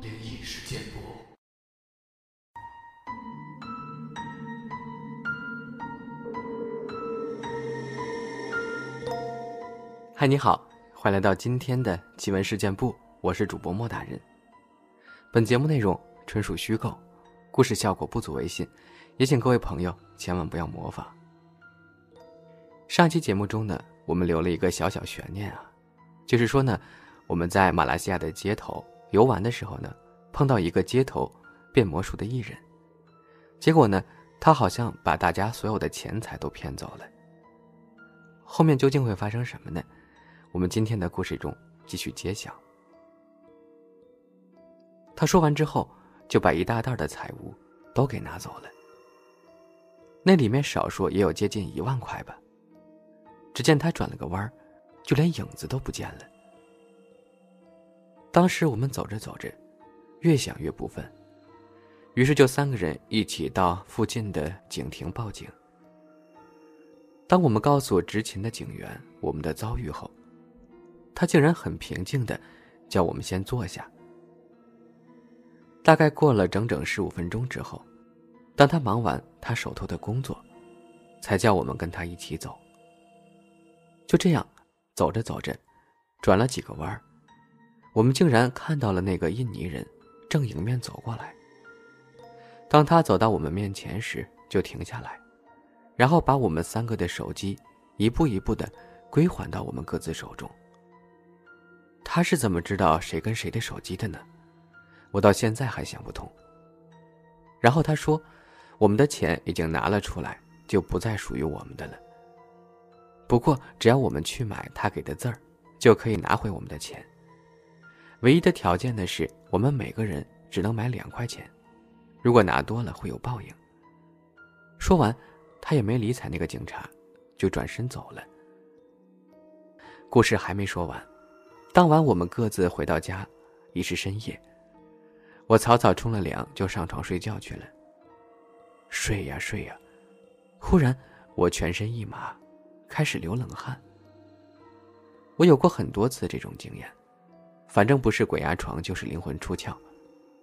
灵异事件簿。嗨，你好，欢迎来到今天的奇闻事件部，我是主播莫大人。本节目内容纯属虚构，故事效果不足为信，也请各位朋友千万不要模仿。上期节目中呢，我们留了一个小小悬念啊，就是说呢，我们在马来西亚的街头游玩的时候呢，碰到一个街头变魔术的艺人，结果呢，他好像把大家所有的钱财都骗走了。后面究竟会发生什么呢？我们今天的故事中继续揭晓。他说完之后，就把一大袋的财物都给拿走了，那里面少说也有接近一万块吧。只见他转了个弯儿，就连影子都不见了。当时我们走着走着，越想越不忿，于是就三个人一起到附近的警亭报警。当我们告诉执勤的警员我们的遭遇后，他竟然很平静的叫我们先坐下。大概过了整整十五分钟之后，当他忙完他手头的工作，才叫我们跟他一起走。就这样，走着走着，转了几个弯儿，我们竟然看到了那个印尼人正迎面走过来。当他走到我们面前时，就停下来，然后把我们三个的手机一步一步的归还到我们各自手中。他是怎么知道谁跟谁的手机的呢？我到现在还想不通。然后他说：“我们的钱已经拿了出来，就不再属于我们的了。”不过，只要我们去买他给的字儿，就可以拿回我们的钱。唯一的条件呢是，我们每个人只能买两块钱，如果拿多了会有报应。说完，他也没理睬那个警察，就转身走了。故事还没说完，当晚我们各自回到家，已是深夜。我草草冲了凉，就上床睡觉去了。睡呀睡呀，忽然我全身一麻。开始流冷汗。我有过很多次这种经验，反正不是鬼压床就是灵魂出窍，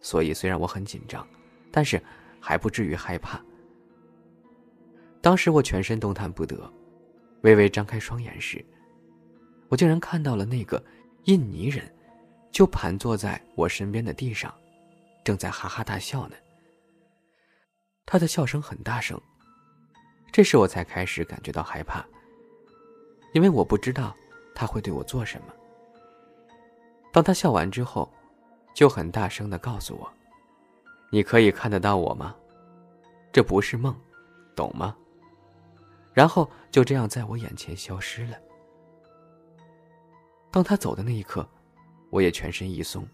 所以虽然我很紧张，但是还不至于害怕。当时我全身动弹不得，微微张开双眼时，我竟然看到了那个印尼人，就盘坐在我身边的地上，正在哈哈大笑呢。他的笑声很大声，这时我才开始感觉到害怕。因为我不知道他会对我做什么。当他笑完之后，就很大声的告诉我：“你可以看得到我吗？这不是梦，懂吗？”然后就这样在我眼前消失了。当他走的那一刻，我也全身一松，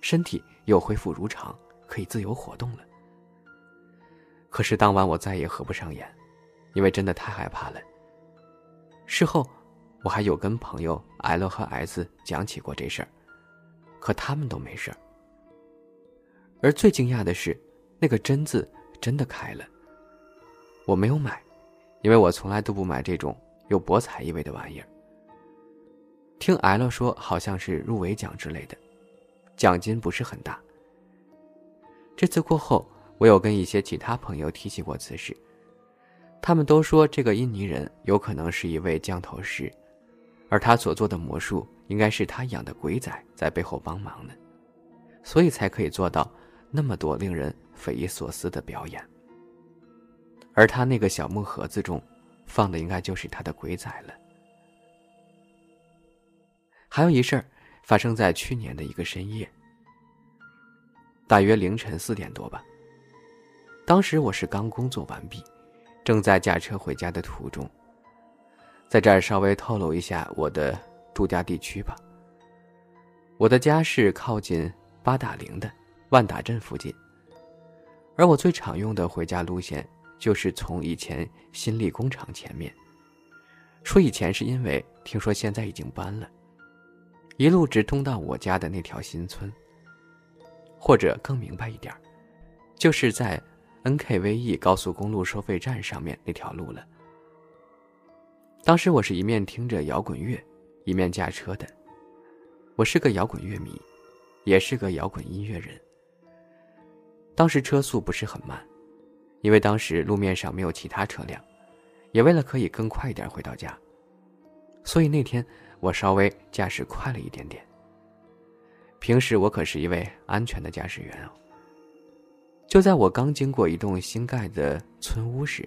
身体又恢复如常，可以自由活动了。可是当晚我再也合不上眼，因为真的太害怕了。事后，我还有跟朋友 L 和 S 讲起过这事儿，可他们都没事儿。而最惊讶的是，那个针字真的开了。我没有买，因为我从来都不买这种有博彩意味的玩意儿。听 L 说，好像是入围奖之类的，奖金不是很大。这次过后，我有跟一些其他朋友提起过此事。他们都说这个印尼人有可能是一位降头师，而他所做的魔术应该是他养的鬼仔在背后帮忙呢，所以才可以做到那么多令人匪夷所思的表演。而他那个小木盒子中放的应该就是他的鬼仔了。还有一事儿发生在去年的一个深夜，大约凌晨四点多吧。当时我是刚工作完毕。正在驾车回家的途中，在这儿稍微透露一下我的住家地区吧。我的家是靠近八达岭的万达镇附近，而我最常用的回家路线就是从以前新力工厂前面。说以前是因为听说现在已经搬了，一路直通到我家的那条新村。或者更明白一点，就是在。NKVE 高速公路收费站上面那条路了。当时我是一面听着摇滚乐，一面驾车的，我是个摇滚乐迷，也是个摇滚音乐人。当时车速不是很慢，因为当时路面上没有其他车辆，也为了可以更快一点回到家，所以那天我稍微驾驶快了一点点。平时我可是一位安全的驾驶员哦。就在我刚经过一栋新盖的村屋时，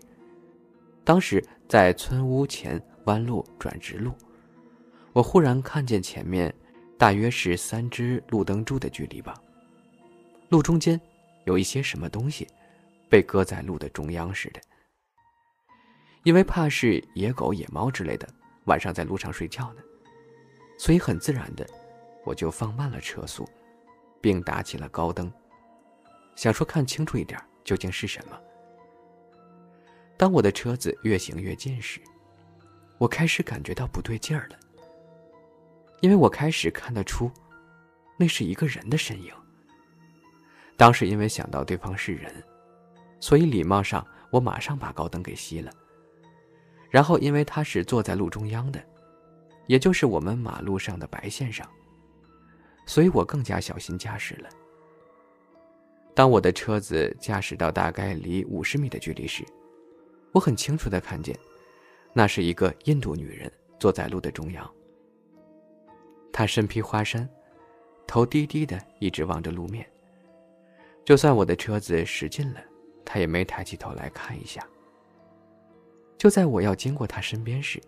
当时在村屋前弯路转直路，我忽然看见前面，大约是三只路灯柱的距离吧。路中间有一些什么东西，被搁在路的中央似的。因为怕是野狗、野猫之类的晚上在路上睡觉呢，所以很自然的，我就放慢了车速，并打起了高灯。想说看清楚一点，究竟是什么？当我的车子越行越近时，我开始感觉到不对劲儿了。因为我开始看得出，那是一个人的身影。当时因为想到对方是人，所以礼貌上我马上把高灯给熄了。然后因为他是坐在路中央的，也就是我们马路上的白线上，所以我更加小心驾驶了。当我的车子驾驶到大概离五十米的距离时，我很清楚的看见，那是一个印度女人坐在路的中央。她身披花衫，头低低的，一直望着路面。就算我的车子驶近了，她也没抬起头来看一下。就在我要经过她身边时，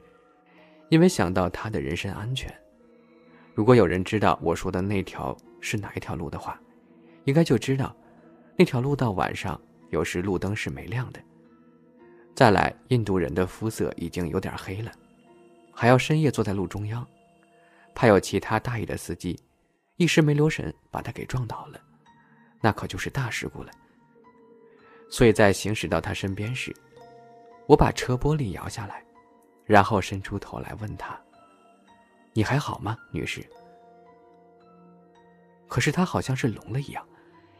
因为想到她的人身安全，如果有人知道我说的那条是哪一条路的话，应该就知道。那条路到晚上有时路灯是没亮的。再来，印度人的肤色已经有点黑了，还要深夜坐在路中央，怕有其他大意的司机一时没留神把他给撞倒了，那可就是大事故了。所以在行驶到他身边时，我把车玻璃摇下来，然后伸出头来问他：“你还好吗，女士？”可是他好像是聋了一样。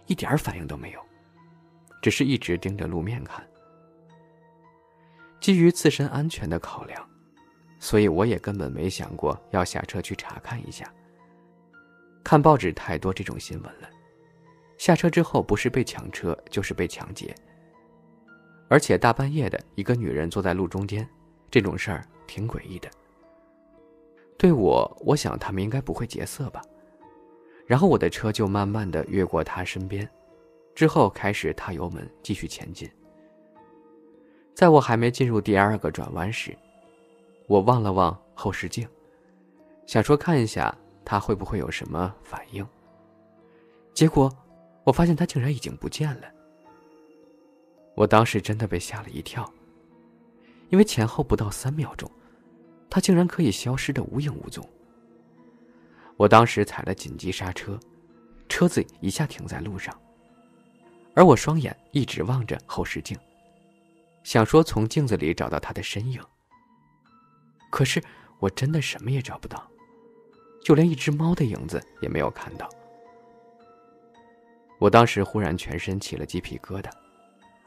一点反应都没有，只是一直盯着路面看。基于自身安全的考量，所以我也根本没想过要下车去查看一下。看报纸太多这种新闻了，下车之后不是被抢车就是被抢劫，而且大半夜的一个女人坐在路中间，这种事儿挺诡异的。对我，我想他们应该不会劫色吧。然后我的车就慢慢的越过他身边，之后开始踏油门继续前进。在我还没进入第二个转弯时，我望了望后视镜，想说看一下他会不会有什么反应。结果，我发现他竟然已经不见了。我当时真的被吓了一跳，因为前后不到三秒钟，他竟然可以消失的无影无踪。我当时踩了紧急刹车，车子一下停在路上，而我双眼一直望着后视镜，想说从镜子里找到他的身影。可是我真的什么也找不到，就连一只猫的影子也没有看到。我当时忽然全身起了鸡皮疙瘩，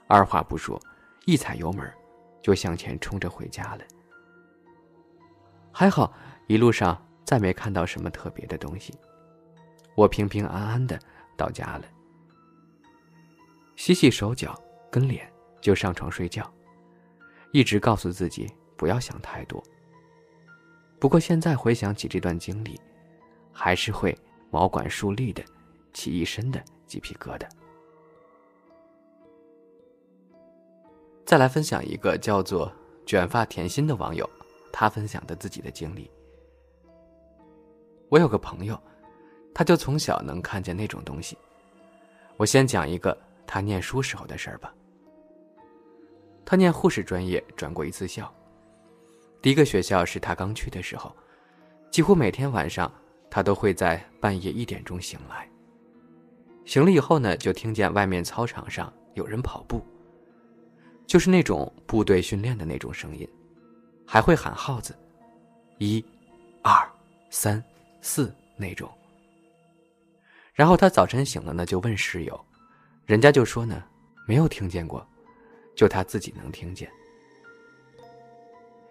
二话不说，一踩油门，就向前冲着回家了。还好一路上。再没看到什么特别的东西，我平平安安的到家了，洗洗手脚跟脸就上床睡觉，一直告诉自己不要想太多。不过现在回想起这段经历，还是会毛管竖立的，起一身的鸡皮疙瘩。再来分享一个叫做“卷发甜心”的网友，他分享的自己的经历。我有个朋友，他就从小能看见那种东西。我先讲一个他念书时候的事儿吧。他念护士专业，转过一次校。第一个学校是他刚去的时候，几乎每天晚上他都会在半夜一点钟醒来。醒了以后呢，就听见外面操场上有人跑步，就是那种部队训练的那种声音，还会喊号子，一、二、三。四那种。然后他早晨醒了呢，就问室友，人家就说呢，没有听见过，就他自己能听见。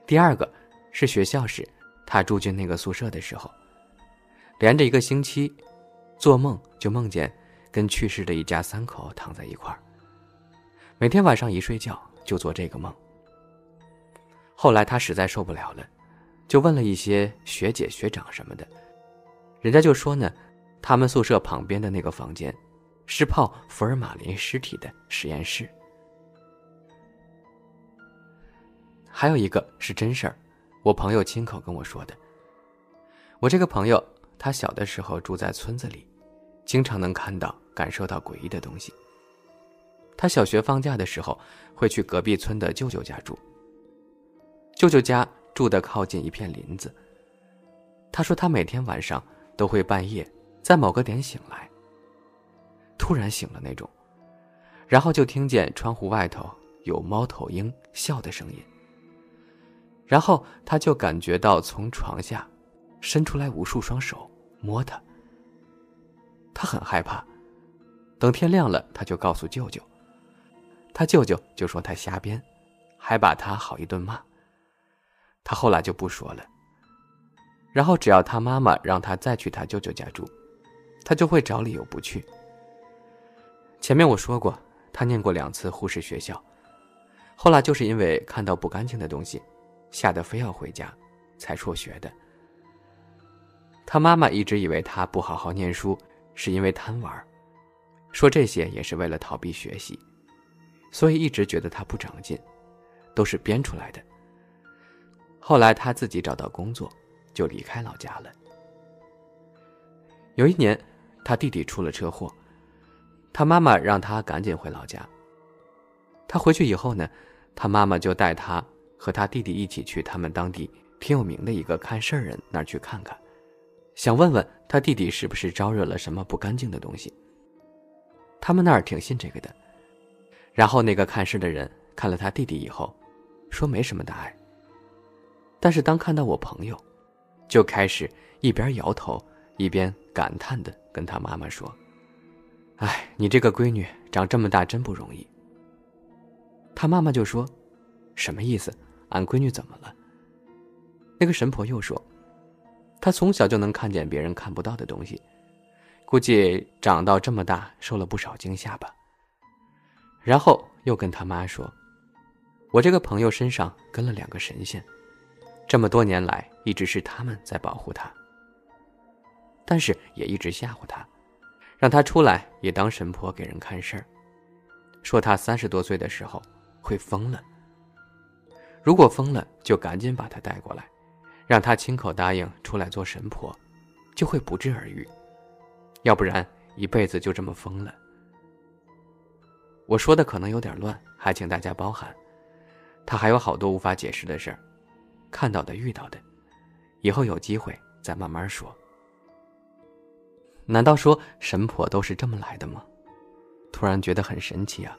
第二个是学校时，他住进那个宿舍的时候，连着一个星期，做梦就梦见跟去世的一家三口躺在一块儿。每天晚上一睡觉就做这个梦。后来他实在受不了了，就问了一些学姐学长什么的，人家就说呢，他们宿舍旁边的那个房间，是泡福尔马林尸体的实验室。还有一个是真事儿，我朋友亲口跟我说的。我这个朋友，他小的时候住在村子里，经常能看到、感受到诡异的东西。他小学放假的时候，会去隔壁村的舅舅家住。舅舅家住的靠近一片林子。他说他每天晚上都会半夜在某个点醒来，突然醒了那种，然后就听见窗户外头有猫头鹰笑的声音。然后他就感觉到从床下伸出来无数双手摸他，他很害怕。等天亮了，他就告诉舅舅。他舅舅就说他瞎编，还把他好一顿骂。他后来就不说了。然后只要他妈妈让他再去他舅舅家住，他就会找理由不去。前面我说过，他念过两次护士学校，后来就是因为看到不干净的东西。吓得非要回家，才辍学的。他妈妈一直以为他不好好念书是因为贪玩，说这些也是为了逃避学习，所以一直觉得他不长进，都是编出来的。后来他自己找到工作，就离开老家了。有一年，他弟弟出了车祸，他妈妈让他赶紧回老家。他回去以后呢，他妈妈就带他。和他弟弟一起去他们当地挺有名的一个看事儿人那儿去看看，想问问他弟弟是不是招惹了什么不干净的东西。他们那儿挺信这个的。然后那个看事的人看了他弟弟以后，说没什么大碍。但是当看到我朋友，就开始一边摇头一边感叹的跟他妈妈说：“哎，你这个闺女长这么大真不容易。”他妈妈就说：“什么意思？”俺闺女怎么了？那个神婆又说：“她从小就能看见别人看不到的东西，估计长到这么大受了不少惊吓吧。”然后又跟他妈说：“我这个朋友身上跟了两个神仙，这么多年来一直是他们在保护他，但是也一直吓唬他，让他出来也当神婆给人看事儿，说他三十多岁的时候会疯了。”如果疯了，就赶紧把他带过来，让他亲口答应出来做神婆，就会不治而愈。要不然一辈子就这么疯了。我说的可能有点乱，还请大家包涵。他还有好多无法解释的事儿，看到的、遇到的，以后有机会再慢慢说。难道说神婆都是这么来的吗？突然觉得很神奇啊。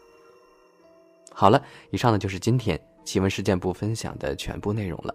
好了，以上呢就是今天。奇闻事件部分享的全部内容了。